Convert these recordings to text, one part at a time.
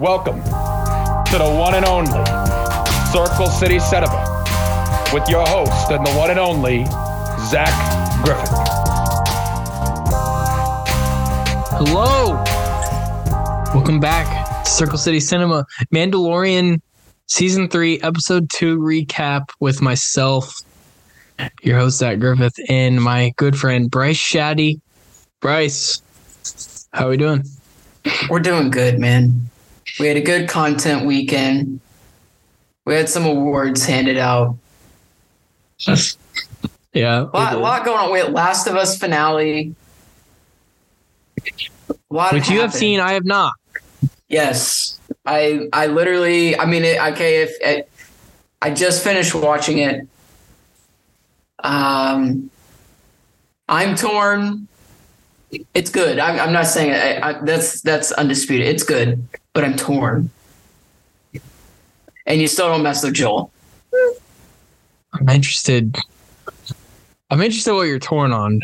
Welcome to the one and only Circle City Cinema with your host and the one and only Zach Griffith. Hello. Welcome back to Circle City Cinema. Mandalorian season three, episode two recap with myself, your host Zach Griffith, and my good friend Bryce Shadday. Bryce, how are we doing? We're doing good, man. We had a good content weekend. We had some awards handed out. Yeah. A lot, lot going on. We had Last of Us finale. Which you have seen, I have not. Yes, I I literally. I mean, it, okay. If it, I just finished watching it, um, I'm torn. It's good. I'm, I'm not saying. I, I, that's that's undisputed. It's good, but I'm torn. And you still don't mess with Joel. I'm interested. I'm interested what you're torn on.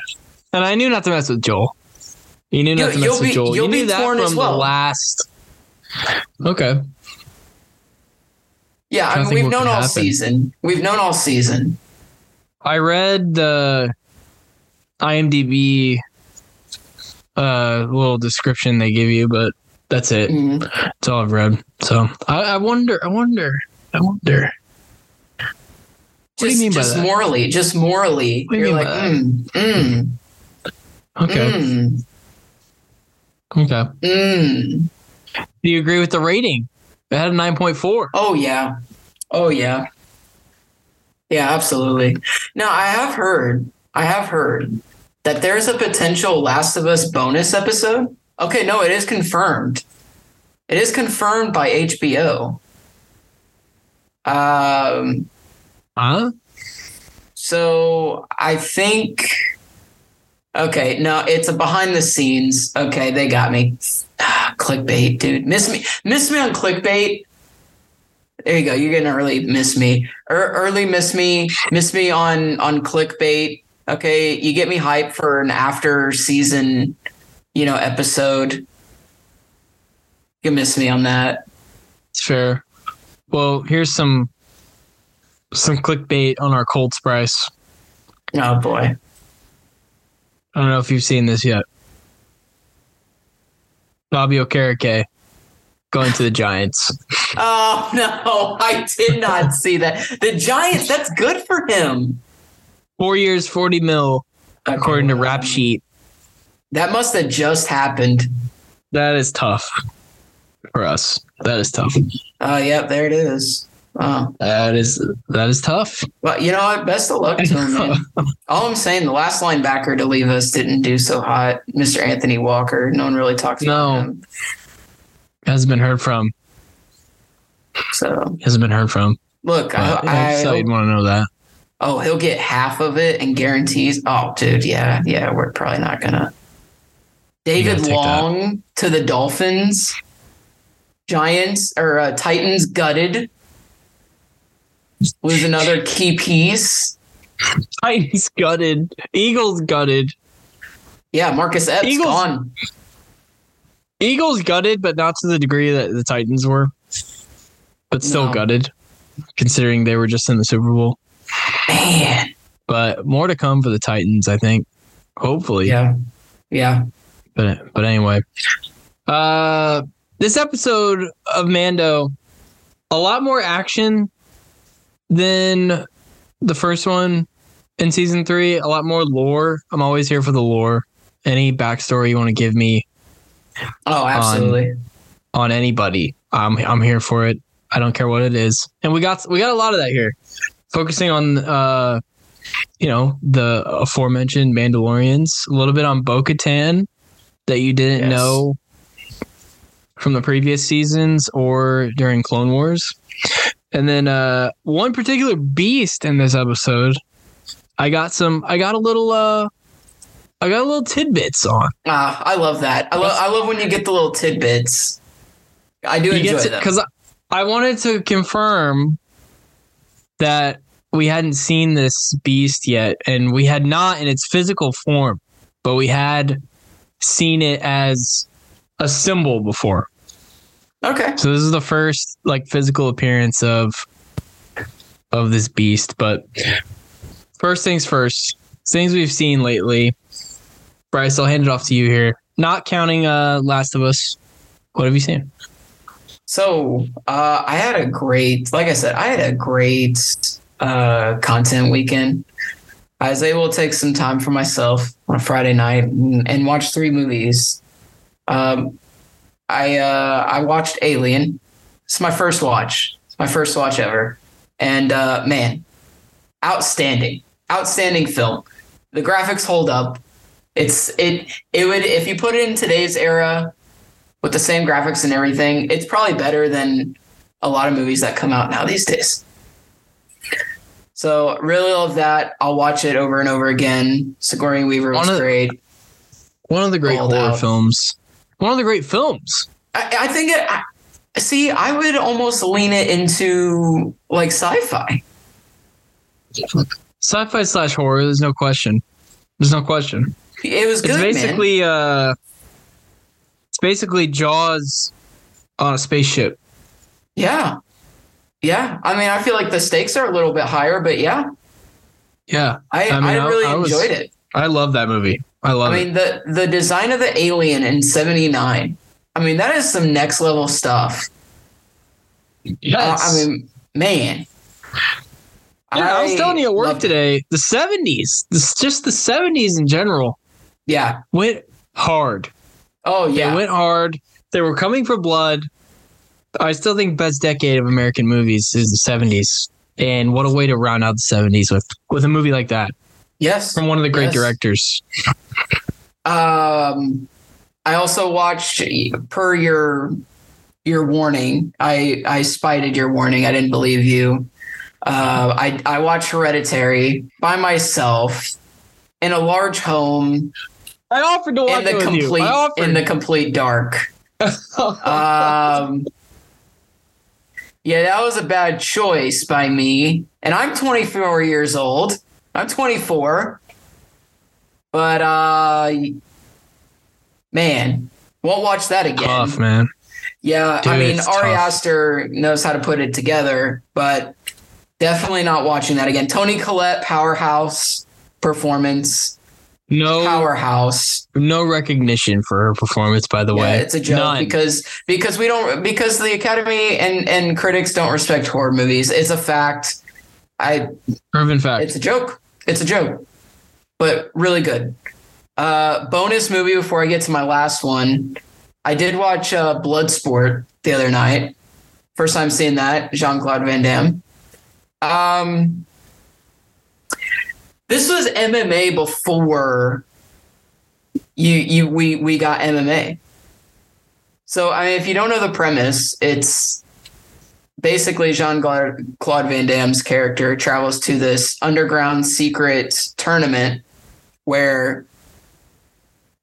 And I knew not to mess with Joel. You knew not You- to mess you'll with be- Joel. you'll you be that torn from as well. the last. Okay. Yeah, I mean, we've known all happen. season. We've known all season. I read the IMDb uh little description they give you, but that's it. Mhm. That's all I've read. So I, I wonder, I wonder, I wonder. What do you Just, mean by just that? morally, just morally, What you you're like, mm, mm, Okay. mm, Okay. mm. Do you agree with the rating? It had a nine point four. Oh yeah. Oh yeah. Yeah, absolutely. Now I have heard, I have heard that there's a potential Last of Us bonus episode. Okay, no, it is confirmed. It is confirmed by HBO. Um, Huh? so I think okay, no, it's a behind the scenes. Okay, they got me. Ah, clickbait, dude. Miss me miss me on clickbait. There you go. You're gonna early miss me. Er, early miss me. Miss me on on clickbait. Okay, you get me hyped for an after season, you know, episode. You miss me on that. It's fair. Well, here's some some clickbait on our Colts price. Oh boy. I don't know if you've seen this yet. Bobby Okereke going to the Giants. Oh no, I did not see that. The Giants, that's good for him. Four years, 40 mil, according to Rap Sheet. That must have just happened. That is tough for us. That is tough. Oh, yep, there it is. Oh. That is that is tough. Well, you know what? Best of luck to him, man. All I'm saying, the last linebacker to leave us didn't do so hot. Mr. Anthony Walker. No one really talks No. about him. Hasn't been heard from. So Hasn't been heard from. look, I, But, yeah, I so you'd want to know that. oh, he'll get half of it and guarantees. Oh, dude, yeah, yeah, we're probably not gonna. David take that. Long to the Dolphins. Giants or uh, Titans gutted. Was another key piece. Titans gutted. Eagles gutted. Yeah, Marcus Epps Eagles- gone. Eagles gutted, but not to the degree that the Titans were. But still No. gutted, considering they were just in the Super Bowl. Man. But more to come for the Titans, I think. Hopefully. Yeah. Yeah. But but anyway. Uh this episode of Mando, a lot more action than the first one in season three. A lot more lore. I'm always here for the lore. Any backstory you want to give me Oh, absolutely. on anybody, I'm I'm here for it. I don't care what it is. And we got we got a lot of that here. Focusing on uh you know, the aforementioned Mandalorians, a little bit on Bo Katan that you didn't Yes. know from the previous seasons or during Clone Wars. And then uh one particular beast in this episode, I got some I got a little uh I got a little tidbits on. Ah, I love that. I love I love when you get the little tidbits. I do enjoy them. because I, I wanted to confirm that we hadn't seen this beast yet, and we had not in its physical form, but we had seen it as a symbol before. Okay. So this is the first like physical appearance of of this beast. But first things first, things we've seen lately. Bryce, I'll hand it off to you here. Not counting uh Last of Us. What have you seen? So uh, I had a great, like I said, I had a great uh, content weekend. I was able to take some time for myself on a Friday night and, and watch three movies. Um, I uh, I watched Alien. It's my first watch. It's my first watch ever, and uh, man, outstanding, outstanding film. The graphics hold up. It's it it would if you put it in today's era with the same graphics and everything, it's probably better than a lot of movies that come out now these days. So really love that. I'll watch it over and over again. Sigourney Weaver was One of- great. One of the great Called horror out. films. One of the great films. I, I think it. I, see, I would almost lean it into like sci-fi. Sci-fi slash horror. There's no question. There's no question. It was good, it's man. basically uh, it's basically Jaws on a spaceship. Yeah, yeah. I mean, I feel like the stakes are a little bit higher, but yeah, Yeah, I, I I, mean, I- really I was- enjoyed it. I love that movie. I love I it. mean, the the design of the alien in '79. I mean, that is some next level stuff. Uh, I mean, man. Yeah, I was telling you at work loved it. today, the 70s, this just the 70s in general Yeah. went hard. Oh They yeah. went hard. They were coming for blood. I still think best decade of American movies is the 70s. And what a way to round out the 70s with with a movie like that yes. from one of the great Yes. directors. Um, I also watched per your your warning. I I spited your warning. I didn't believe you. Uh, I I watched Hereditary by myself in a large home I offered to watch in the it with you. complete I offered. in the complete dark. Um, yeah, that was a bad choice by me. And I'm 24 years old. I'm 24. But uh man, won't watch that again. Tough, man. Yeah, I mean Ari tough. Aster knows how to put it together, but definitely not watching that again. Toni Collette powerhouse performance. No Powerhouse. no recognition for her performance, by the Yeah, way. it's a joke None. because because we don't because the Academy and and critics don't respect horror movies. It's a fact. I Proven fact. it's a joke. It's a joke, but really good. Uh, bonus movie before I get to my last one. I did watch uh, Bloodsport the other night. First time seeing that Jean Claude Van Damme. Um, this was MMA before you you we we got MMA. So I mean, if you don't know the premise, it's basically Jean Claude Van Damme's character travels to this underground secret tournament where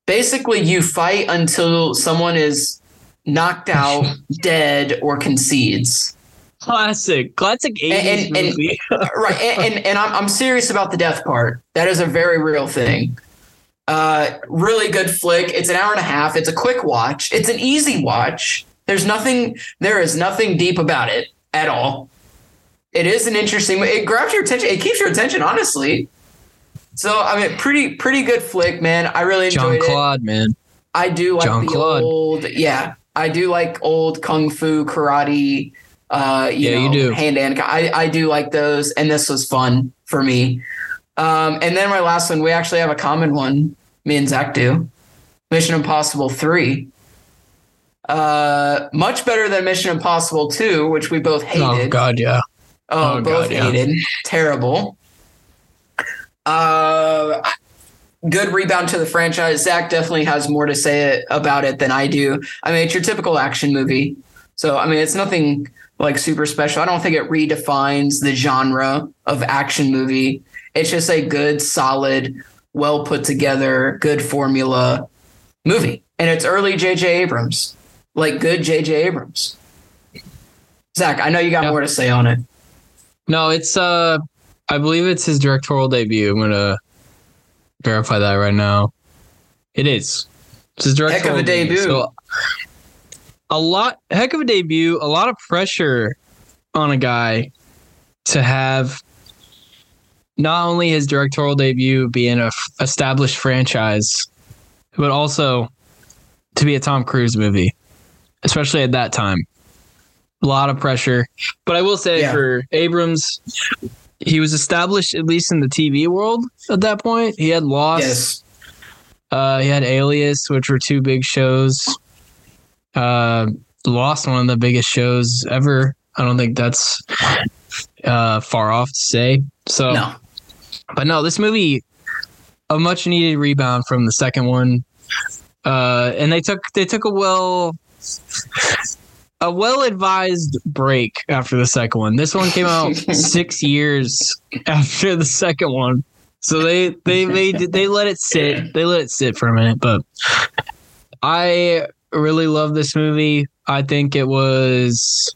basically you fight until someone is knocked out, dead, or concedes. Classic. Classic 80s and- and- movie. right and, and, and I'm, I'm serious about the death part that is a very real thing uh really good flick it's an hour and a half it's a quick watch it's an easy watch there's nothing there is nothing deep about it at all it is an interesting it grabs your attention it keeps your attention honestly so i mean pretty pretty good flick man i really enjoyed it John Claude, man. I do like the Jean-Claude. old, yeah. I do like old kung fu karate. Uh, you Yeah, you do. hand to hand. I I do like those, and this was fun for me. Um, and then my last one, we actually have a common one. Me and Zach do. Mission Impossible Three. Uh, much better than Mission Impossible Two, which we both hated. Oh god, yeah. Oh, Oh, both God, yeah. hated. Terrible. Uh, good rebound to the franchise. Zach definitely has more to say about it than I do. I mean, it's your typical action movie. So, I mean, it's nothing like super special. I don't think it redefines the genre of action movie. It's just a good, solid, well put together, good formula movie. And it's early JJ Abrams, like good JJ Abrams. Zach, I know you got Yeah. more to say on it. No, it's uh I believe it's his directorial debut. I'm gonna verify that right now. It is. It's his Heck directorial of a debut. So, a lot, heck of a debut, a lot of pressure on a guy to have not only his directorial debut be in a f- established franchise, but also to be a Tom Cruise movie, especially at that time. A lot of pressure. But I will say Yeah. for Abrams, he was established at least in the TV world at that point. He had Lost. Yes. Uh, he had Alias, which were two big shows. Uh, Lost, one of the biggest shows ever. I don't think that's uh, far off to say. So, No. but no, this movie, a much needed rebound from the second one. Uh, and they took they took a well a well advised break after the second one. This one came out six years after the second one. So they they they they let it sit. They let it sit for a minute, but I really love this movie. I think it was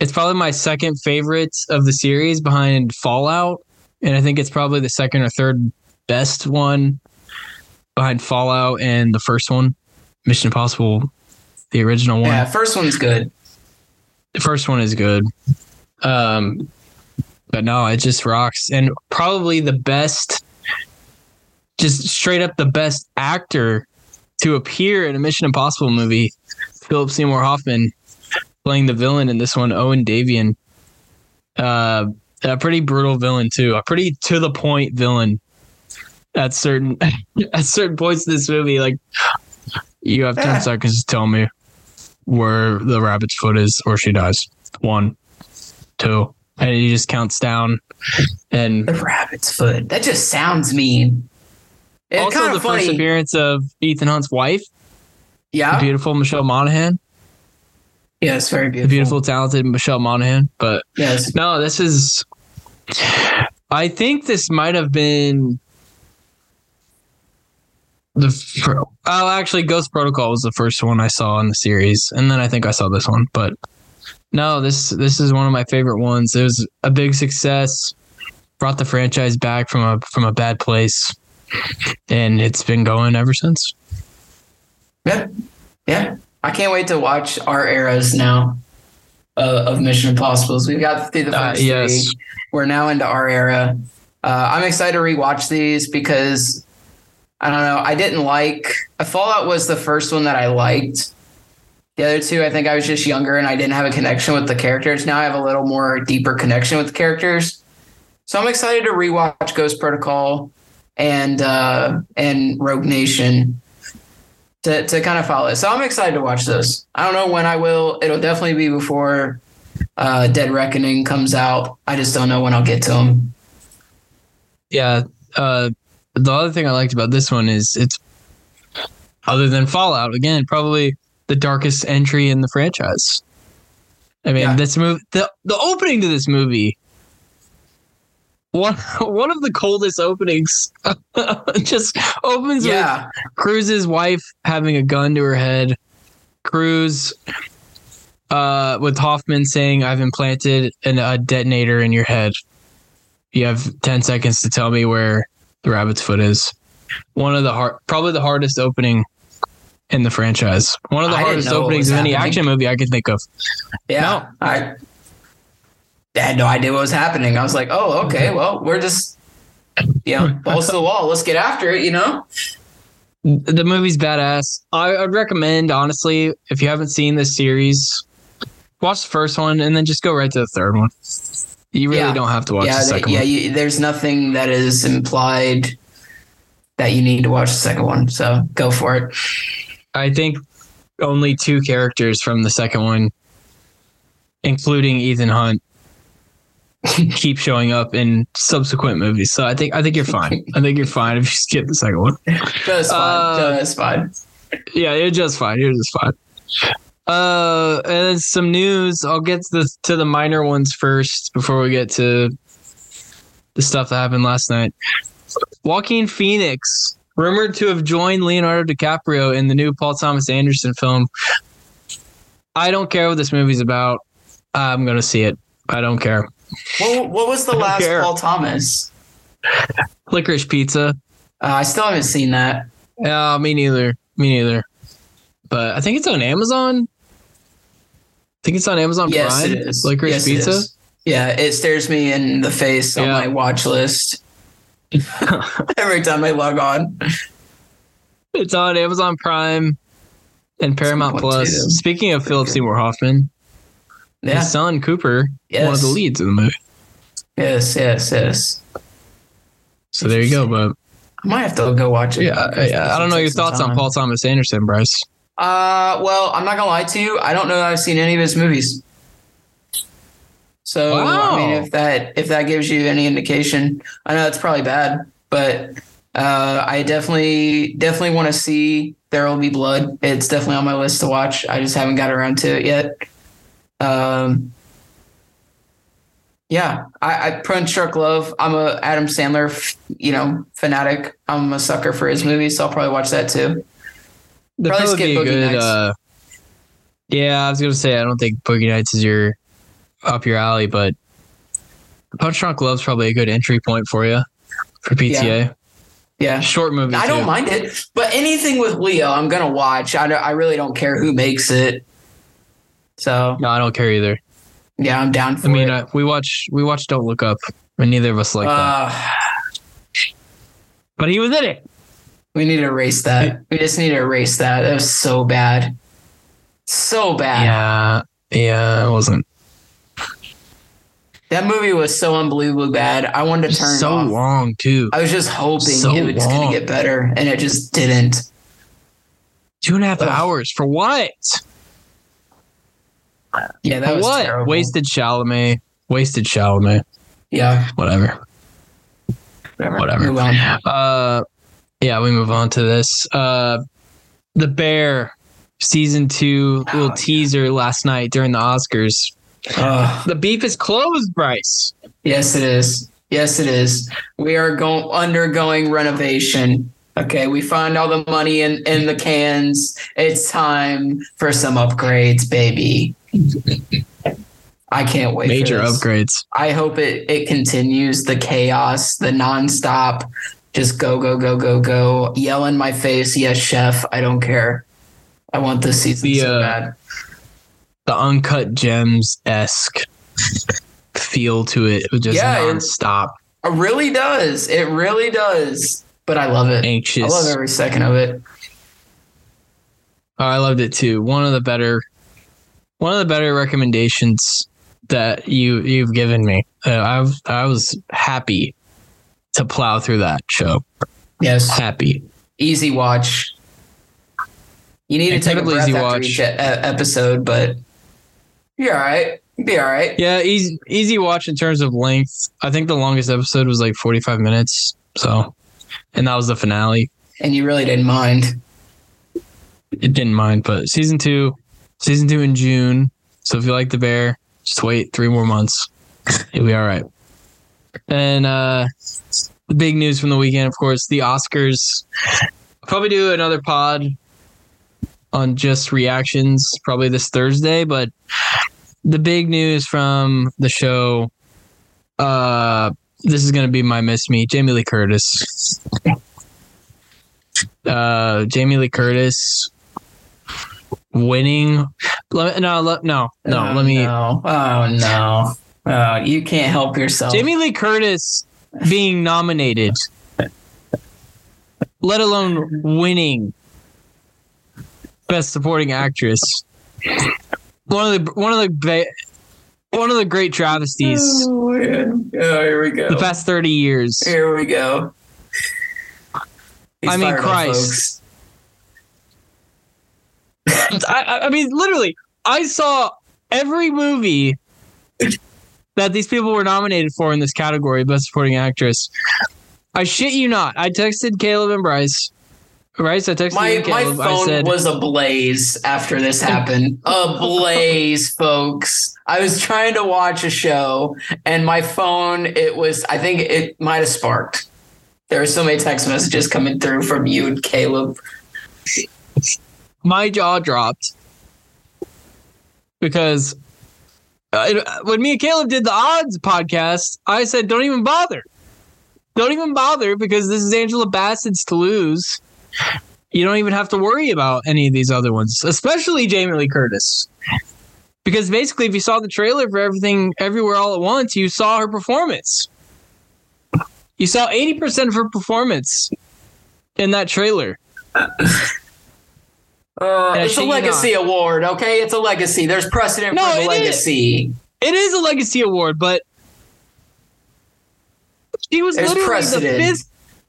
it's probably my second favorite of the series behind Fallout, and I think it's probably the second or third best one behind Fallout and the first one, Mission Impossible, the original one. Yeah, first one's good. The first one is good. Um, but no, it just rocks. And probably the best, just straight up the best actor to appear in a Mission Impossible movie, Philip Seymour Hoffman playing the villain in this one, Owen Davian. Uh, a pretty brutal villain too, a pretty to the point villain at certain at certain points in this movie. Like you have ten seconds to tell me where the rabbit's foot is, or she dies. One, two, and he just counts down. And The rabbit's foot. That just sounds mean. It's also kind the funny. first appearance of Ethan Hunt's wife, yeah. beautiful Michelle Monaghan, Yes, very beautiful. the beautiful. beautiful, talented Michelle Monaghan. But Yes. no, this is. I think this might have been the. Oh, actually, Ghost Protocol was the first one I saw in the series, and then I think I saw this one. But no, this this is one of my favorite ones. It was a big success. Brought the franchise back from a from a bad place, and it's been going ever since. Yeah. Yeah. I can't wait to watch our eras now uh, of Mission Impossibles. We've got through the Uh, first yes. three. We're now into our era. Uh, I'm excited to rewatch these because I don't know. I didn't like Fallout was the first one that I liked. The other two, I think I was just younger and I didn't have a connection with the characters. Now I have a little more deeper connection with the characters. So I'm excited to rewatch Ghost Protocol and uh, and Rogue Nation to, to kind of follow it. So I'm excited to watch those. I don't know when I will. It'll definitely be before uh, Dead Reckoning comes out. I just don't know when I'll get to them. Yeah. Uh, the other thing I liked about this one is it's other than Fallout again, probably the darkest entry in the franchise. I mean, Yeah. this movie, the the opening to this movie, one one of the coldest openings, just opens with Yeah, Cruise's wife having a gun to her head. Cruz, uh, with Hoffman saying, "I've implanted an, a detonator in your head. You have ten seconds to tell me where the rabbit's foot is." One of the hard, probably the hardest opening in the franchise. One of the I hardest openings of any happening. action movie I can think of. yeah. I, I had no idea what was happening. I was like, oh, okay, mm-hmm. well, we're just, you know, balls to the wall. Let's get after it, you know? The movie's badass. I, I'd recommend, honestly, if you haven't seen this series, watch the first one and then just go right to the third one. You really Yeah. don't have to watch yeah, the they- second yeah. one. You, there's nothing that is implied that you need to watch the second one. So go for it. I think only two characters from the second one, including Ethan Hunt, keep showing up in subsequent movies. So I think I think you're fine. I think you're fine if you skip the second one. Just fine. Uh, just fine. Yeah, you're just fine. You're just fine. Uh, and some news. I'll get to the to the minor ones first before we get to the stuff that happened last night. Joaquin Phoenix rumored to have joined Leonardo DiCaprio in the new Paul Thomas Anderson film. I don't care what this movie's about. I'm gonna see it. I don't care. What, what was the last care. Paul Thomas? Licorice Pizza. Uh, I still haven't seen that. Yeah, me neither. Me neither. but I think it's on Amazon. I think it's on Amazon Yes, Prime. it is. Licorice Yes, Pizza. is. Yeah, it stares me in the face on my watch list every time I log on. It's on Amazon Prime and Paramount Plus. Speaking of Philip Seymour Hoffman, Yeah. his son Cooper, Yes. one of the leads in the movie. Yes, yes, yes. So there you go. But I might have to go watch it. yeah, I, I don't know your thoughts on Paul Thomas Anderson, Bryce. Uh, well, I'm not gonna lie to you. I don't know that I've seen any of his movies. So I mean, if that if that gives you any indication, I know it's probably bad, but uh, I definitely definitely want to see There Will Be Blood. It's definitely on my list to watch. I just haven't got around to it yet. Um, yeah, I, I Punch Shark Love. I'm a Adam Sandler, you know, fanatic. I'm a sucker for his movies, so I'll probably watch that too. That'd Probably skip Boogie good. Nights. Uh, yeah, I was gonna say I don't think Boogie Nights is your up your alley, but Punch Drunk Love's probably a good entry point for you for PTA. Yeah. Short movie. I don't mind it, but anything with Leo, I'm gonna watch. I, don't, I really don't care who makes it. So No, I don't care either. yeah, I'm down for it. I mean, uh, we watch we watch Don't Look Up, and neither of us like that. Uh, But he was in it. we need to erase that. We just need to erase that. That was so bad, so bad. Yeah, yeah, it wasn't That movie was so unbelievably bad. I wanted to turn it so long too. I was just hoping So it was gonna get better, and it just didn't. Two and a half Ugh. hours for what? Yeah, that was what? terrible. Wasted Chalamet. Wasted Chalamet. Yeah, Whatever. whatever. Whatever. Uh, yeah, we move on to this. Uh, the Bear season two little Oh, yeah. teaser last night during the Oscars. Ugh. The beef is closed, Bryce. Yes, it is. Yes, it is. We are going undergoing renovation. Okay, we find all the money in, in the cans. It's time for some upgrades, baby. I can't wait. Major upgrades. I hope it it continues the chaos, the nonstop. Just go, go, go, go, go. Yell in my face, yes, chef. I don't care. I want this season The, so uh, bad. The uncut gems esque feel to it. It just Yeah, nonstop. It really does. It really does. But I love it. I Anxious. love every second of it. Oh, I loved it too. One of the better, one of the better recommendations that you you've given me. Uh, I was I was happy to plow through that show. Yes. Happy. easy watch. You need to take a breath easy after watch. each e- episode, but you're all right. You'll be all right. Yeah, easy easy watch in terms of length. I think the longest episode was like forty five minutes. So, and that was the finale. And you really didn't mind. It didn't mind, but season two, season two in June. So if you like the bear, just wait three more months. You'll be all right. And uh the big news from the weekend, of course, the Oscars. Probably do another pod on just reactions probably this Thursday, but the big news from the show uh this is gonna be my miss me, Jamie Lee Curtis. Uh Jamie Lee Curtis winning let, no let, no no Oh, let me No. Oh no. Oh, you can't help yourself. Jamie Lee Curtis being nominated, let alone winning Best Supporting Actress. One of the one of the ba- one of the great travesties Oh, man. Oh, here we go. the past thirty years. Here we go. He's I mean, Christ. folks. I, I- I mean, literally, I saw every movie that these people were nominated for in this category, Best Supporting Actress. I shit you not. I texted Caleb and Bryce. Bryce, I texted My my Caleb. I phone said, was ablaze after this happened. ablaze, folks. I was trying to watch a show and my phone, it was I think it might have sparked. There were so many text messages coming through from you and Caleb. My jaw dropped because uh, when me and Caleb did the odds podcast, I said, "Don't even bother, don't even bother," because this is Angela Bassett's to lose, you don't even have to worry about any of these other ones, especially Jamie Lee Curtis. Because basically, if you saw the trailer for everything everywhere all at once, you saw her performance. You saw 80% of her performance in that trailer. Uh, it's a legacy award, okay? It's a legacy. There's precedent No, for the it is. legacy. It is a legacy award, but she was There's literally precedent. the fifth.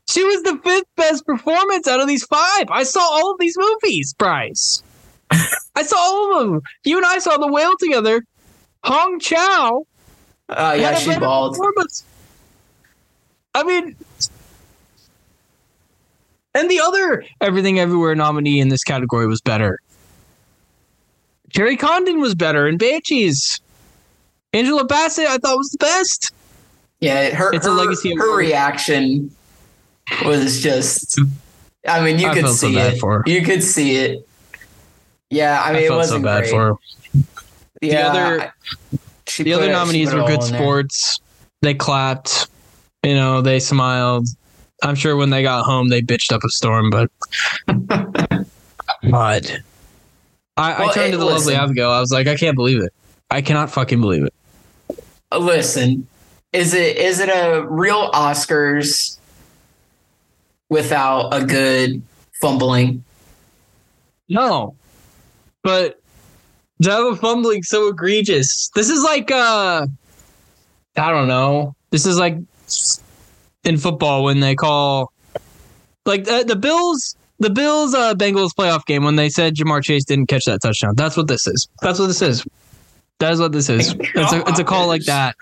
She was the fifth best performance out of these five. I saw all of these movies, Bryce. I saw all of them. You and I saw the whale together. Hong Chau. Uh, yeah, she's bald. I mean, and the other Everything Everywhere nominee in this category was better. Kerry Condon was better in Banshees. Angela Bassett, I thought was the best. Yeah, her It's a her, legacy her reaction was just. I mean, you I could so see bad it. You could see it. Yeah, I I, mean, it felt so wasn't bad great. for her. Yeah, other- she The other nominees were good in there. sports. They clapped. You know, they smiled. I'm sure when they got home, they bitched up a storm, but. but. I, I turned hey, to the lovely listen. Abigail. I was like, I can't believe it. I cannot fucking believe it. Listen, is it is it a real Oscars without a good fumbling? No. But to have a fumbling so egregious. This is like uh I don't know. This is like in football when they call like uh, the Bills the Bills uh Bengals playoff game when they said Ja'Marr Chase didn't catch that touchdown. That's what this is. That's what this is. That is what this is. It's a it's a call like that.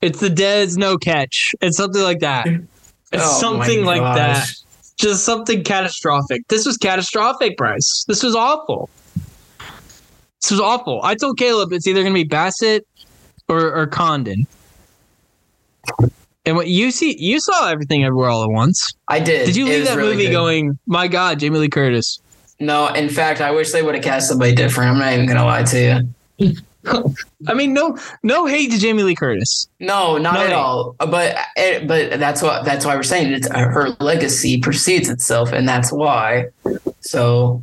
It's the Dez no catch. It's something like that. It's Oh something like that just something catastrophic. This was catastrophic, Bryce. This was awful. This was awful. I told Caleb it's either going to be Bassett or, or Condon. And what you see, you saw everything everywhere all at once. I did. Did you leave that really movie good. going, my God, Jamie Lee Curtis? No, in fact, I wish they would have cast somebody different. I'm not even gonna lie to you. I mean, no, no hate to Jamie Lee Curtis. No, not No, at no. all. But eh, but that's what that's why we're saying it's her legacy precedes itself, and that's why. So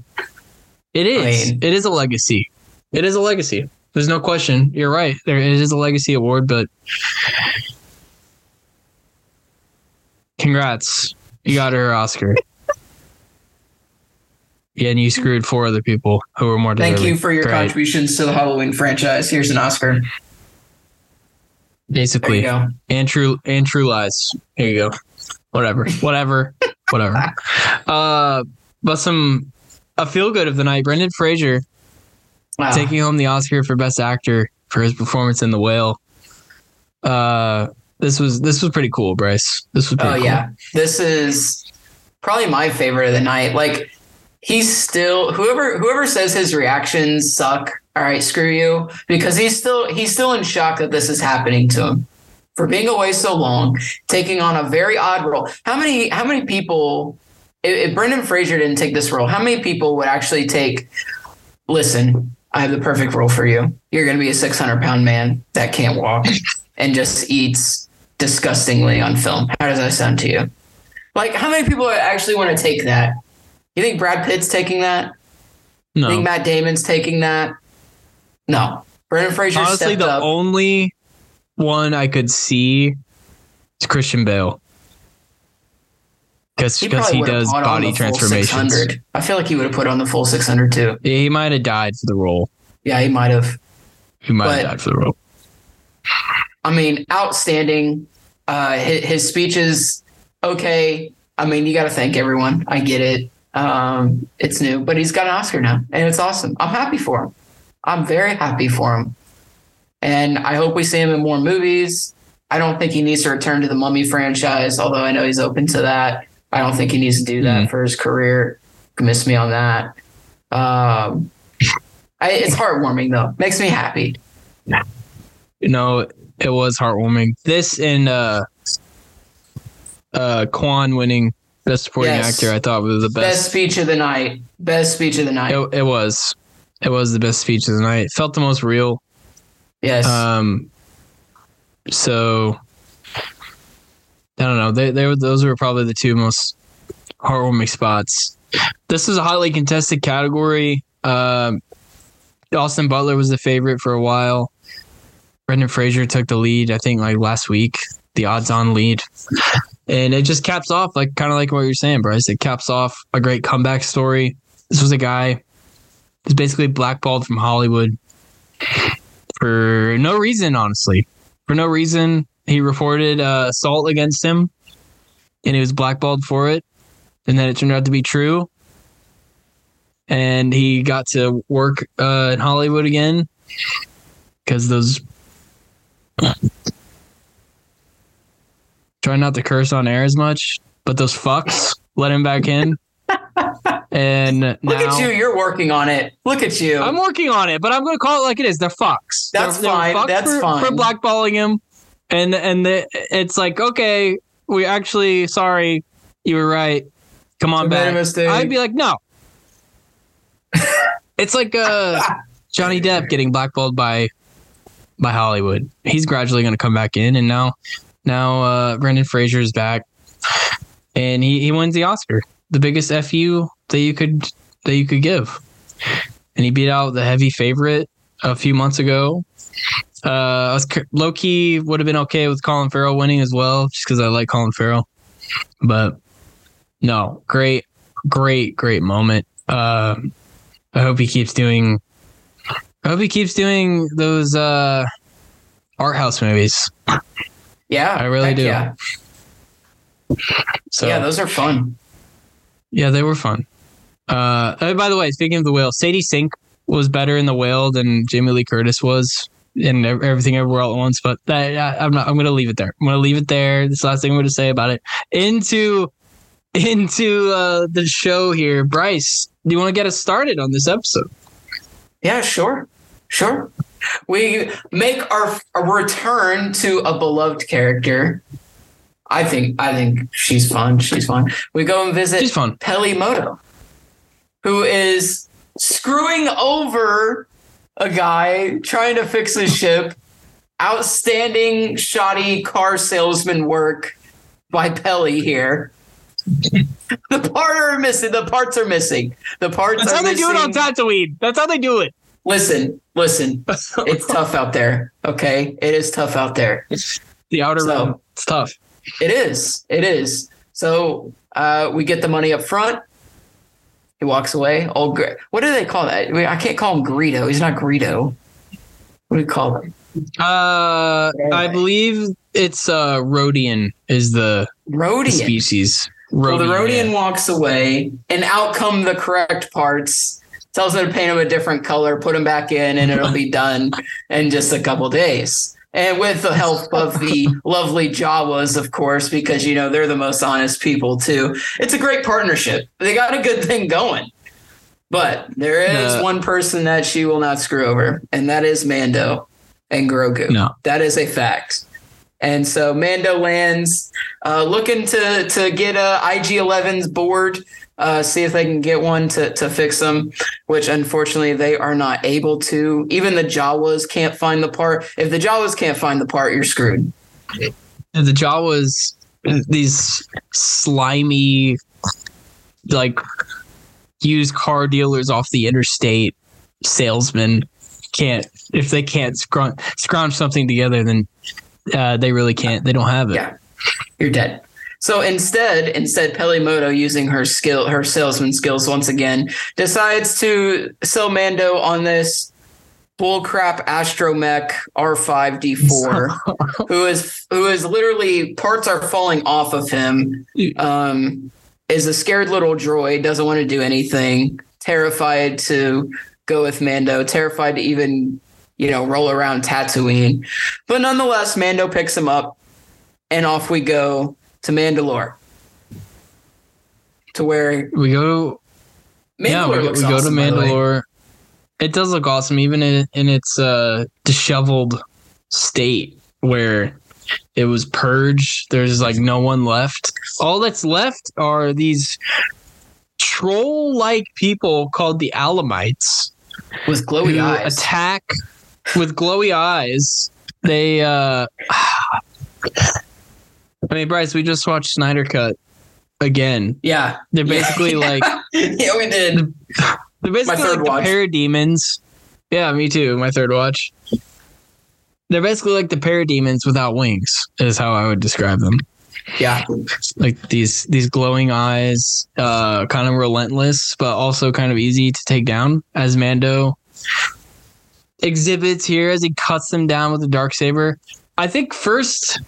It is. mean- it is a legacy. It is a legacy. There's no question. You're right. There it is a legacy award, but congrats. You got her Oscar. Yeah, and you screwed four other people who were more thank deserving. you for your Great. contributions to the Halloween franchise. Here's an Oscar. Basically, and true and true lies. Here you go. Whatever. Whatever. Whatever. Uh, but some a feel good of the night. Brendan Fraser Wow. taking home the Oscar for Best Actor for his performance in The Whale. Uh, this was this was pretty cool, Bryce. This was pretty Oh cool. yeah, this is probably my favorite of the night. Like he's still whoever whoever says his reactions suck. All right, screw you, because he's still he's still in shock that this is happening to him for being away so long, taking on a very odd role. How many how many people? If, if Brendan Fraser didn't take this role, how many people would actually take? Listen, I have the perfect role for you. You're going to be a 600 pound man that can't walk and just eats disgustingly on film. How does that sound to you? Like, how many people actually want to take that? You think Brad Pitt's taking that? You No, think Matt Damon's taking that? No. Brendan Fraser honestly, the up. only one I could see is Christian Bale. Because He he does body transformations. I feel like he would have put on the full 600 too. Yeah, he might have died for the role. Yeah, he might have. He might But- have died for the role. I mean, outstanding. Uh, his, his speech is okay. I mean, you got to thank everyone. I get it. Um, it's new, but he's got an Oscar now, and it's awesome. I'm happy for him. I'm very happy for him, and I hope we see him in more movies. I don't think he needs to return to the Mummy franchise, although I know he's open to that. I don't think he needs to do that Mhm. for his career. Miss me on that. Um, I, it's heartwarming though. Makes me happy. You know, it was heartwarming. This and uh, uh, Quan winning Best Supporting Yes. Actor, I thought was the Best best. speech of the night. Best speech of the night. It, it was. It was the best speech of the night. It felt the most real. Yes. Um, so I don't know. They they were those were probably the two most heartwarming spots. this is a hotly contested category. Um, Austin Butler was the favorite for a while. Brendan Fraser took the lead, I think, like last week, the odds on lead. And it just caps off, like kind of like what you're saying, Bryce. It caps off a great comeback story. This was a guy who's basically blackballed from Hollywood for no reason, honestly. For no reason. He reported uh, assault against him and he was blackballed for it. And then it turned out to be true. And he got to work uh, in Hollywood again because those. Try not to curse on air as much, but those fucks let him back in. And Look now, at you. You're working on it. Look at you. I'm working on it, but I'm going to call it like it is. They're fucks. That's They're- they're fine. fucks That's for, fine. For blackballing him, and and the, it's like okay, we actually sorry, you were right. Come on We back. mistake. I'd be like, no. it's like uh, Johnny Depp getting blackballed by by Hollywood. He's gradually going to come back in, and now now uh, Brendan Fraser is back, and he he wins the Oscar, the biggest fu that you could that you could give, and he beat out the heavy favorite a few months ago. Uh, I was low key would have been okay with Colin Farrell winning as well, just because I like Colin Farrell, but no, great, great, great moment. Uh, I hope he keeps doing. I hope he keeps doing those uh, art house movies. yeah, I really do. Yeah. So yeah, those are fun. Yeah, they were fun. Uh, oh, by the way, speaking of the whale, Sadie Sink was better in the whale than Jamie Lee Curtis was in everything everywhere all at once. But that, I- I'm not. I'm gonna leave it there. I'm gonna leave it there. This last thing I'm gonna say about it. Into into uh, the show here, Bryce. Do you want to get us started on this episode? Yeah, sure, sure. We make our, our return to a beloved character. I think I think she's fun. She's fun. We go and visit She's fun. Peli Motto, who is screwing over a guy trying to fix his ship. Outstanding shoddy car salesman work by Peli here. the part are missing. The parts are missing. The parts That's how they do it on missing. Tatooine. That's how they do it. Listen, listen. It's tough out there. Okay, it is tough out there. It's the outer So- rim. It's tough. It is. It is. So uh, we get the money up front. He walks away. Old, Gre- what do they call that? I can't call him Greedo. He's not Greedo. What do you call him? Uh, I believe it's uh Rodian is the Rodian. species. Well, the Rodian, Rodian walks away, and out come the correct parts. Tells them to paint them a different color, put them back in, and it'll be done in just a couple days. And with the help of the lovely Jawas, of course, because you know they're the most honest people too. It's a great partnership. They got a good thing going. But there is The- one person that she will not screw over, and that is Mando and Grogu. No. That is a fact. And so Mando lands, uh, looking to to get uh, IG-11's board, uh, see if they can get one to to fix them. Which unfortunately they are not able to. Even the Jawas can't find the part. If the Jawas can't find the part, you're screwed. the Jawas, these slimy, like used car dealers off the interstate salesmen can't if they can't scrunch scrounge something together, then uh, they really can't. They don't have it. Yeah. You're dead. So instead, instead, Peli Motto, using her skill, her salesman skills once again, decides to sell Mando on this bullcrap astromech R5-D4, who is who is literally parts are falling off of him. Um, is a scared little droid, doesn't want to do anything, terrified to go with Mando, terrified to even you know roll around Tatooine. But nonetheless, Mando picks him up, and off we go to Mandalore. To where We go. Mandalore yeah, we, go- we go to awesome, way. Mandalore. It does look awesome, even in, in its uh, disheveled state where it was purged. There's like no one left. All that's left are these troll-like people called the Alamites with glowy eyes. attack with glowy eyes. They, uh, I mean, Bryce, we just watched Snyder Cut, again. Yeah. They're basically Yeah. like yeah, we did. they're basically like the watch. parademons. Yeah, me too. My third watch. They're basically like the parademons without wings, is how I would describe them. Yeah. Like these these glowing eyes, uh, kind of relentless, but also kind of easy to take down, as Mando exhibits here as he cuts them down with the dark saber. I think first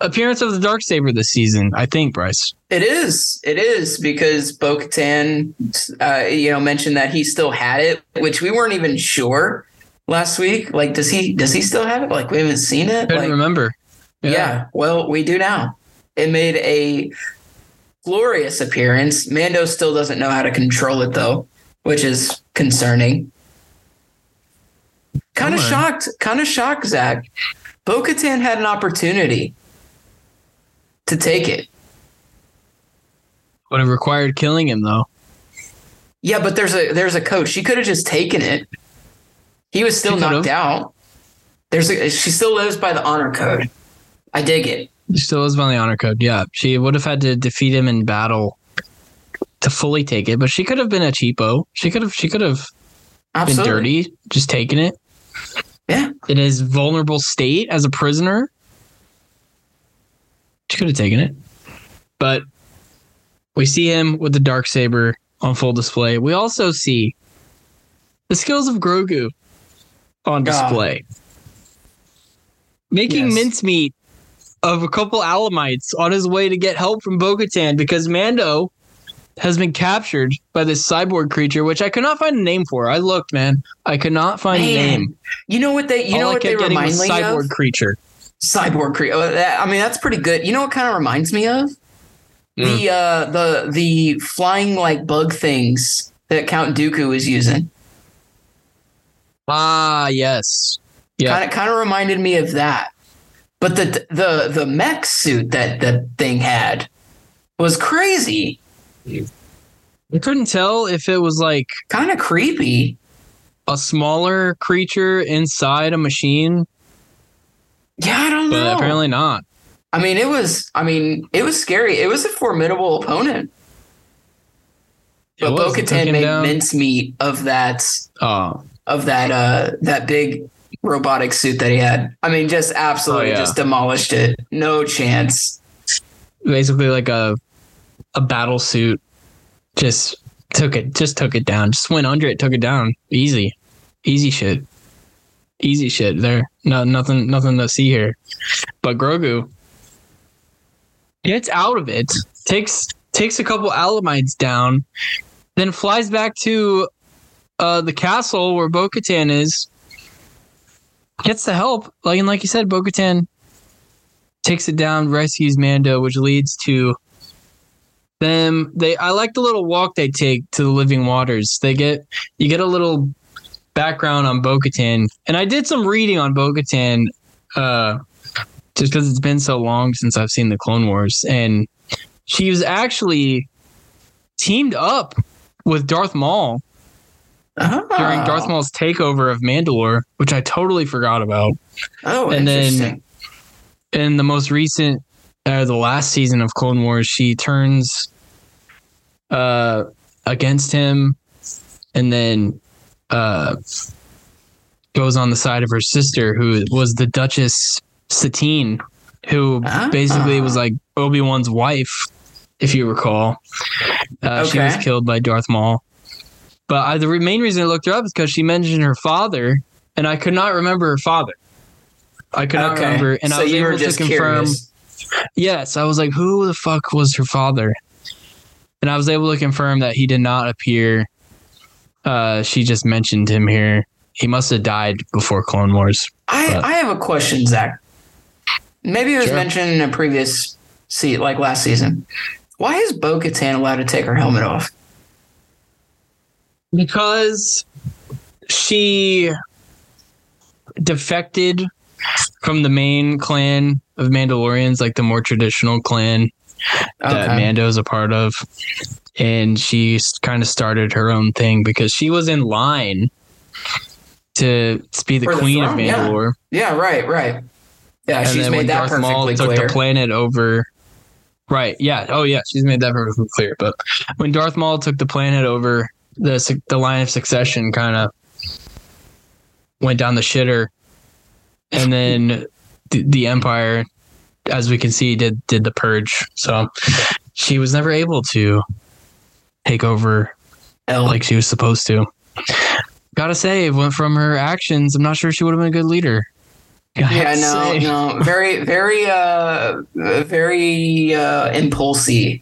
appearance of the dark saber this season. I think Bryce. It is. It is because Bo Katan, uh, you know, mentioned that he still had it, which we weren't even sure last week. Like, does he? Does he still have it? Like, we haven't seen it. Couldn't Like, remember. yeah. Well, we do now. It made a glorious appearance. Mando still doesn't know how to control it though, which is concerning. Kind of shocked. Kind of shocked, Zach. Bo Katan had an opportunity to take it. Would have required killing him though. Yeah, but there's a there's a coach. She could have just taken it. He was still knocked out. There's a she still lives by the honor code. I dig it. She still lives by the honor code. Yeah, she would have had to defeat him in battle to fully take it, but she could have been a cheapo. She could have. She could have been dirty, just taking it Yeah. in his vulnerable state as a prisoner. She could have taken it, but we see him with the dark saber on full display. We also see the skills of Grogu on Ah. display, making Yes. mincemeat of a couple Alamites on his way to get help from Bo-Katan because Mando has been captured by this cyborg creature, which I could not find a name for. I looked, man. I could not find a name. You know what they you All know I what they remind me cyborg of? creature. Cyborg Creek. Oh, I mean, that's pretty good. You know what kind of reminds me of? The uh the the flying like bug things that Count Dooku is using. Ah, yes. Yeah. Kind of kind of reminded me of that. But the the the mech suit that the thing had was crazy. I couldn't tell if it was like Kind of creepy. a smaller creature inside a machine, Yeah, I don't but know. apparently not. I mean, it was. I mean, it was scary. It was a formidable opponent. But Bo. Katan made down. mincemeat of that Oh, of that uh that big robotic suit that he had. I mean, just absolutely Oh, yeah. just demolished it. No chance. basically like a a battle suit. Just took it. Just took it down. Just went under it. Took it down. Easy, easy shit. Easy shit. There. No, nothing. Nothing to see here. But Grogu gets out of it. Takes takes a couple Alamites down. Then flies back to uh, the castle where Bo Katan is. Gets the help. Like and like you said, Bo Katan takes it down, rescues Mando, which leads to them. They I like the little walk they take to the living waters. They get you get a little background on Bo-Katan, and I did some reading on Bo-Katan, uh, just because it's been so long since I've seen the Clone Wars, and she was actually teamed up with Darth Maul during Oh. Darth Maul's takeover of Mandalore, which I totally forgot about. Oh, and then- in the most recent uh, the last season of Clone Wars, she turns uh against him and then uh goes on the side of her sister who was the Duchess Satine who Ah. basically was like Obi-Wan's wife if you recall. Uh, she was killed by Darth Maul. But I, the main reason I looked her up is because she mentioned her father, and I could not remember her father. I could not okay. remember, and so I was able to confirm. curious. Yes, I was like, who the fuck was her father? And I was able to confirm that he did not appear. Uh, she just mentioned him here. He must have died before Clone Wars. I, But- I have a question, Zach. Maybe it was Sure. mentioned in a previous seat, like last season. Why is Bo Katan allowed to take her helmet off? Because she defected from the main clan of Mandalorians, like the more traditional clan that Okay. Mando's a part of. And she kind of started her own thing because she was in line to be the queen of throne, yeah. Mandalore. Yeah, right, right. Yeah, and she's made when that Darth Maul perfectly took the planet over, Right. Yeah. Oh, yeah. She's made that perfectly clear. But when Darth Maul took the planet over, the the line of succession kind of went down the shitter, and then the, the Empire, as we can see, did did the purge. So she was never able to take over L. like she was supposed to. Gotta say, it went from her actions, I'm not sure she would have been a good leader. Gotta yeah, no, say. no, very, very, uh, very uh, impulsive.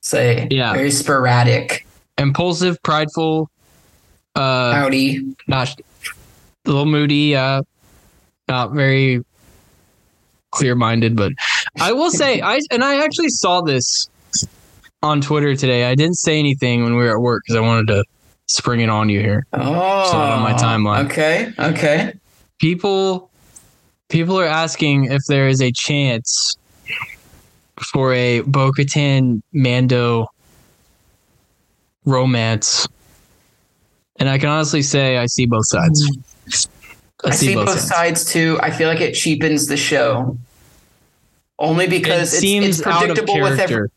Say, Yeah. very sporadic. Impulsive, prideful, uh, Howdy. not a little moody, uh, not very clear minded, but I will say I and I actually saw this on Twitter today. I didn't say anything when we were at work because I wanted to spring it on you here. Oh, it on my oh, timeline. Okay, okay. People people are asking if there is a chance for a Bo Katan Mando romance. And I can honestly say I see both sides. Hmm. I see both sides too. I feel like it cheapens the show. Only It because it's, seems it's out of predictable with every, character.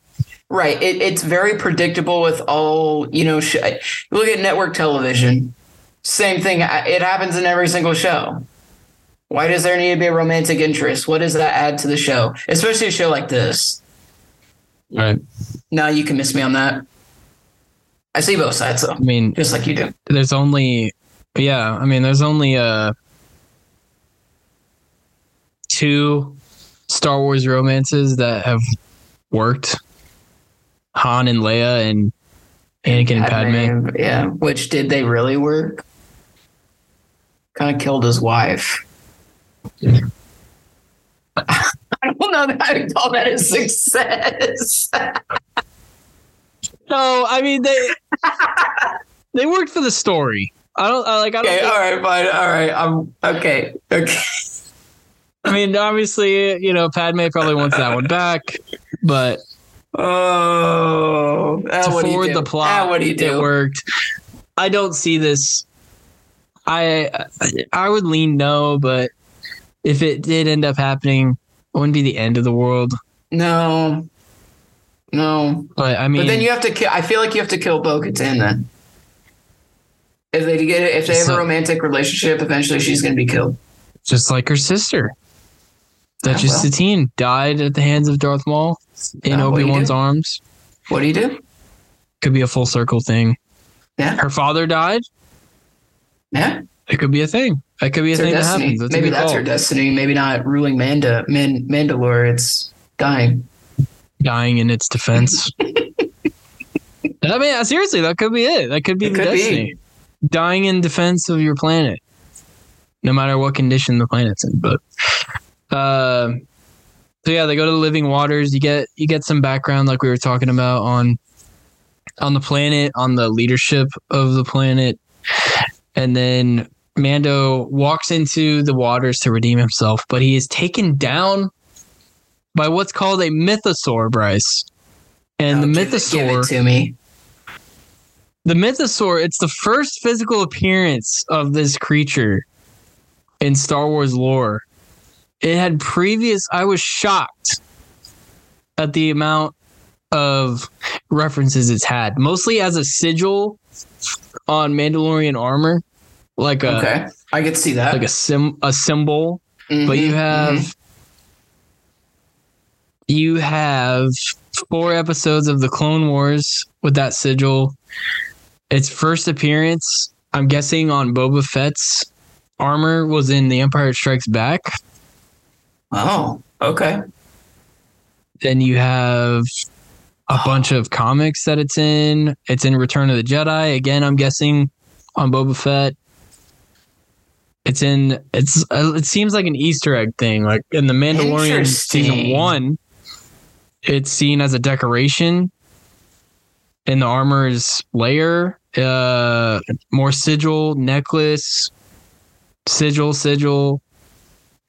Right. It, it's very predictable with all you know. Sh- look at network television. Same thing. It happens in every single show. Why does there need to be a romantic interest? What does that add to the show, especially a show like this? Right. No, you can miss me on that. I see both sides though, I mean, just like you do. there's only yeah i mean there's only uh two star wars romances that have worked han and leia and anakin and padme Yeah. Which did they really work? Kind of killed his wife. I don't know that I would call that a success. no i mean they they worked for the story i don't I, like i don't okay, think- all right, fine. All right. I'm okay. Okay. i mean obviously you know padme probably wants that one back but Oh, ah, to forward the plot Ah, what do you it worked i don't see this i i would lean no but if it did end up happening it wouldn't be the end of the world No, no. but i mean but then you have to kill. I feel like you have to kill Bo Katan then. If they get it, if they have So- a romantic relationship, eventually she's going to be killed. just like her sister Duchess oh, well. Satine died at the hands of Darth Maul in uh, do you Obi-Wan's arms. What do you do? Could be a full circle thing. Yeah, Her father died. yeah. It could be a thing. It could be a It's thing that happens. That's Maybe that's call. her destiny. Maybe not ruling Manda, Man, Mandalore. It's dying. dying in its defense. I mean, uh, seriously, that could be it. That could be It the could be. destiny. Dying in defense of your planet, no matter what condition the planet's in. But, uh, so yeah, they go to the living waters. You get you get some background, like we were talking about on on the planet, on the leadership of the planet, and then Mando walks into the waters to redeem himself, but he is taken down by what's called a mythosaur, Bryce. And Oh, the give it- give mythosaur, it to me. the mythosaur, it's the first physical appearance of this creature in Star Wars lore. It had previous, I was shocked at the amount of references it's had, mostly as a sigil on Mandalorian armor, like a Okay, I could see that. like a sim a symbol but you have mhm. you have four episodes of the Clone Wars with that sigil. Its first appearance, I'm guessing, on Boba Fett's armor was in The Empire Strikes Back. Oh, okay. Then you have a bunch of comics that it's in. It's in Return of the Jedi. Again, I'm guessing on Boba Fett. It's in. It's. uh, It seems like an Easter egg thing. Like in the Mandalorian season one, it's seen as a decoration. In the armor's layer, uh, more sigil, necklace, sigil, sigil.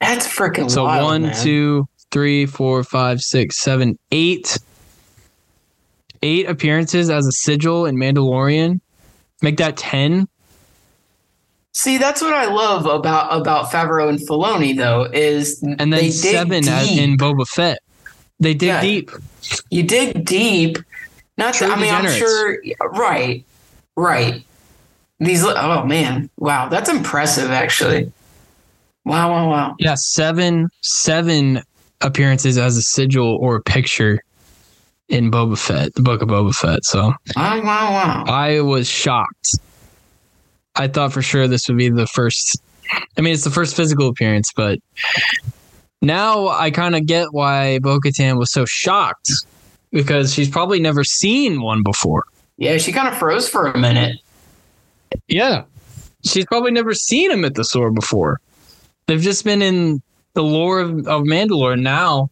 That's freaking So wild, one, man. two, three, four, five, six, seven, eight. Eight appearances as a sigil in Mandalorian. Make that ten. See, that's what I love about about Favreau and Filoni, though, is And then seven as in Boba Fett. They dig Yeah. deep. You dig deep. Not True that, I mean, I'm sure. Right, right. These. Oh man, wow, that's impressive. Actually, wow, wow, wow. Yeah, seven seven appearances as a sigil or a picture in Boba Fett, the book of Boba Fett. So Wow, wow, wow. I was shocked. I thought for sure this would be the first. I mean, it's the first physical appearance, but now I kind of get why Bo Katan was so shocked because she's probably never seen one before. Yeah, she kind of froze for a minute. Yeah. She's probably never seen a mythosaur before. They've just been in the lore of, of Mandalore. Now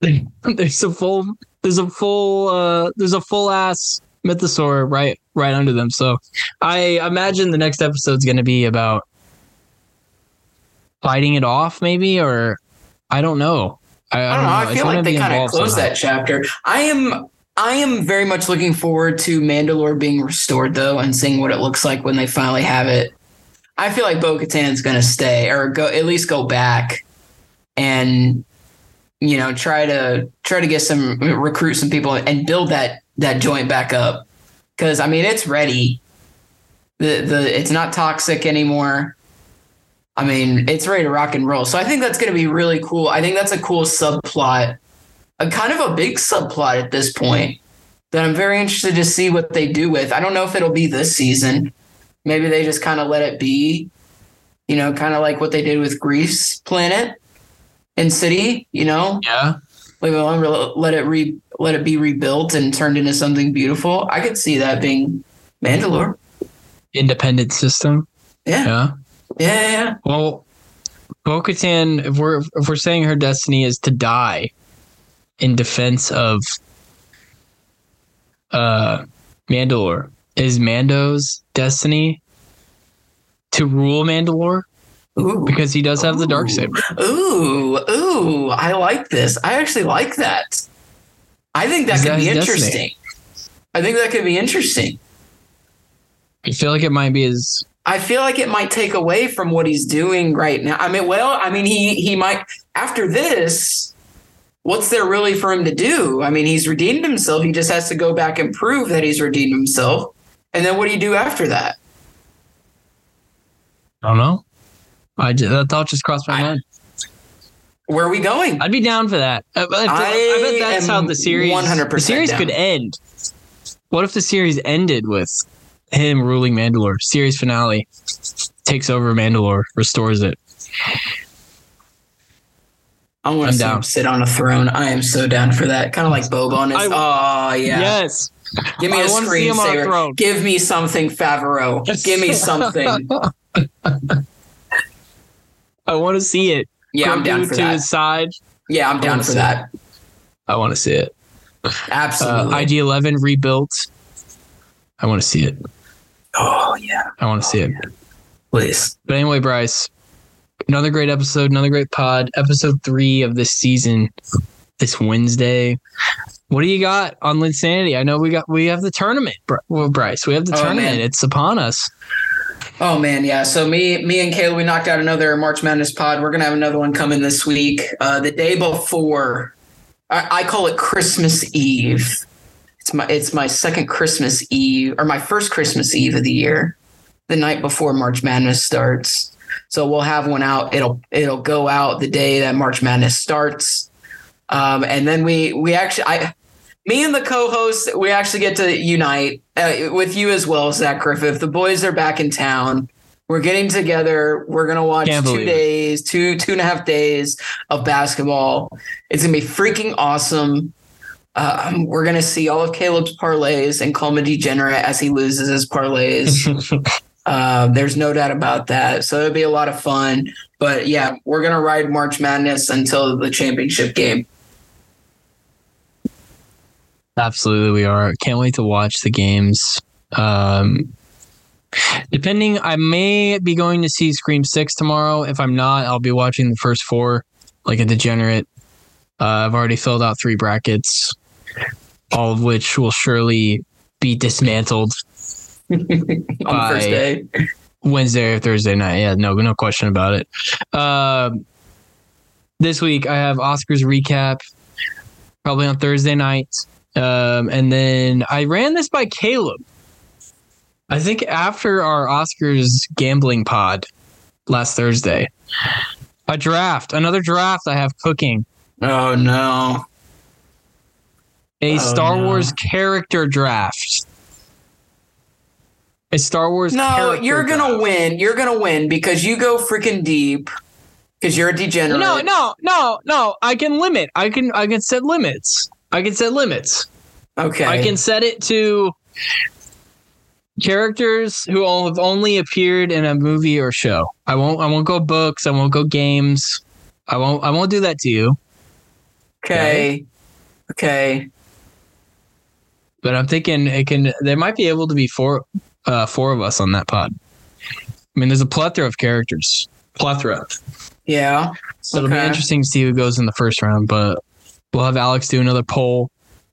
there's a full there's a full uh there's a full ass mythosaur right right under them. So I imagine the next episode's gonna be about fighting it off, maybe, or I don't know. I, I don't know. I feel like they kind of closed somehow. that chapter. I am. I am very much looking forward to Mandalore being restored, though, and seeing what it looks like when they finally have it. I feel like Bo Katan's going to stay, or go at least go back, and you know try to try to get some recruit some people and build that that joint back up. Because I mean, it's ready. The the it's not toxic anymore. I mean, it's ready to rock and roll. So I think that's going to be really cool. I think that's a cool subplot, a kind of a big subplot at this point that I'm very interested to see what they do with. I don't know if it'll be this season. Maybe they just kind of let it be, you know, kind of like what they did with Greece Planet and City, you know, Yeah. leave it alone, let it re let it be rebuilt and turned into something beautiful. I could see that being Mandalore. Independent system. Yeah, Yeah. yeah, yeah. Well, Bo Katan, if we're if we're saying her destiny is to die in defense of uh Mandalore, is Mando's destiny to rule Mandalore? Ooh. Because he does have the dark saber. Ooh, ooh, I like this. I actually like that. I think that could be interesting. destiny? I think that could be interesting. I feel like it might be his I feel like it might take away from what he's doing right now. I mean, well, I mean, he he might after this. What's there really for him to do? I mean, he's redeemed himself. He just has to go back and prove that he's redeemed himself. And then what do you do after that? I don't know. I just, that thought just crossed my I- mind. Where are we going? I'd be down for that. I, I, I bet that's how the series 100% the series down. could end. What if the series ended with him ruling Mandalore? Series finale takes over Mandalore, restores it. I want to see down. him sit on a throne. I am so down for that. Kind of like Boba on his. I- oh yeah. Yes. Give me I a wanna see him on a screensaver. throne. Give me something, Favreau. Give me something. I want to see it. Yeah, I'm down Grogu for to that. his side. Yeah, I'm down for see that. I want to see it. Uh, Absolutely. IG Eleven rebuilt. I want to see it. oh yeah, I want to see it. please. But anyway, Bryce, another great episode, another great pod. Episode three of this season, this Wednesday. What do you got on Linsanity? I know we got we have the tournament, well, Bryce. We have the Oh, tournament. man. It's upon us. Oh man, yeah. So me, me and Kayla, we knocked out another March Madness pod. We're gonna have another one coming this week. Uh, the day before, I, I call it Christmas Eve. It's my it's my second Christmas Eve or my first Christmas Eve of the year. The night before March Madness starts. So we'll have one out. It'll it'll go out the day that March Madness starts. Um, and then we we actually I me and the co-host we actually get to unite uh, with you as well zach griffith. The boys are back in town. We're getting together. We're gonna watch Can't two days two two and a half days of basketball. It's gonna be freaking awesome. Um, we're gonna see all of caleb's parlays and call him a degenerate as he loses his parlays. Uh, there's no doubt about that. So it'll be a lot of fun. But yeah we're gonna ride march madness until the championship game Absolutely, we are. Can't wait to watch the games. Um, depending, I may be going to see Scream Six tomorrow. If I'm not, I'll be watching the first four, like a degenerate. Uh, I've already filled out three brackets, all of which will surely be dismantled on first day Wednesday or Thursday night. Yeah, no, no question about it. Um, this week I have Oscars recap. probably on Thursday night. Um, and then I ran this by Caleb. I think after our Oscars gambling pod last Thursday, a draft, another draft I have cooking. Oh no. A Oh, Star no. Wars character draft. A Star Wars. No, character you're gonna win. You're gonna win because you go freaking deep. Because you're a degenerate. No, no, no, no. I can limit. I can. I can set limits. I can set limits. Okay. I can set it to characters who all have only appeared in a movie or show. I won't. I won't go books. I won't go games. I won't. I won't do that to you. Okay. Okay. But I'm thinking it can. There might be able to be four, uh, four of us on that pod. I mean, there's a plethora of characters. Plethora. Yeah. So it'll be interesting to see who goes in the first round. But we'll have Alex do another poll,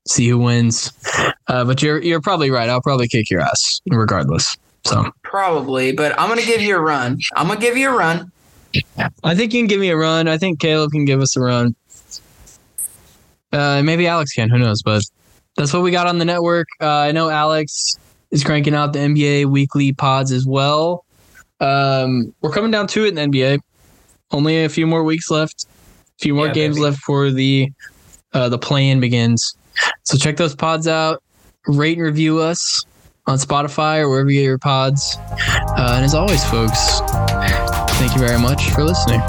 see who wins. Uh, but you're you're probably right. I'll probably kick your ass regardless. So Probably, but I'm gonna give you a run. I'm gonna give you a run. I think you can give me a run. I think Caleb can give us a run. Uh, maybe Alex can. Who knows? But that's what we got on the network. Uh, I know Alex is cranking out the NBA weekly pods as well. Um, we're coming down to it in the NBA. Only a few more weeks left. A few more Yeah, games baby. left for the uh, the play-in begins. So check those pods out. Rate and review us on Spotify or wherever you get your pods. Uh, and as always, folks, thank you very much for listening.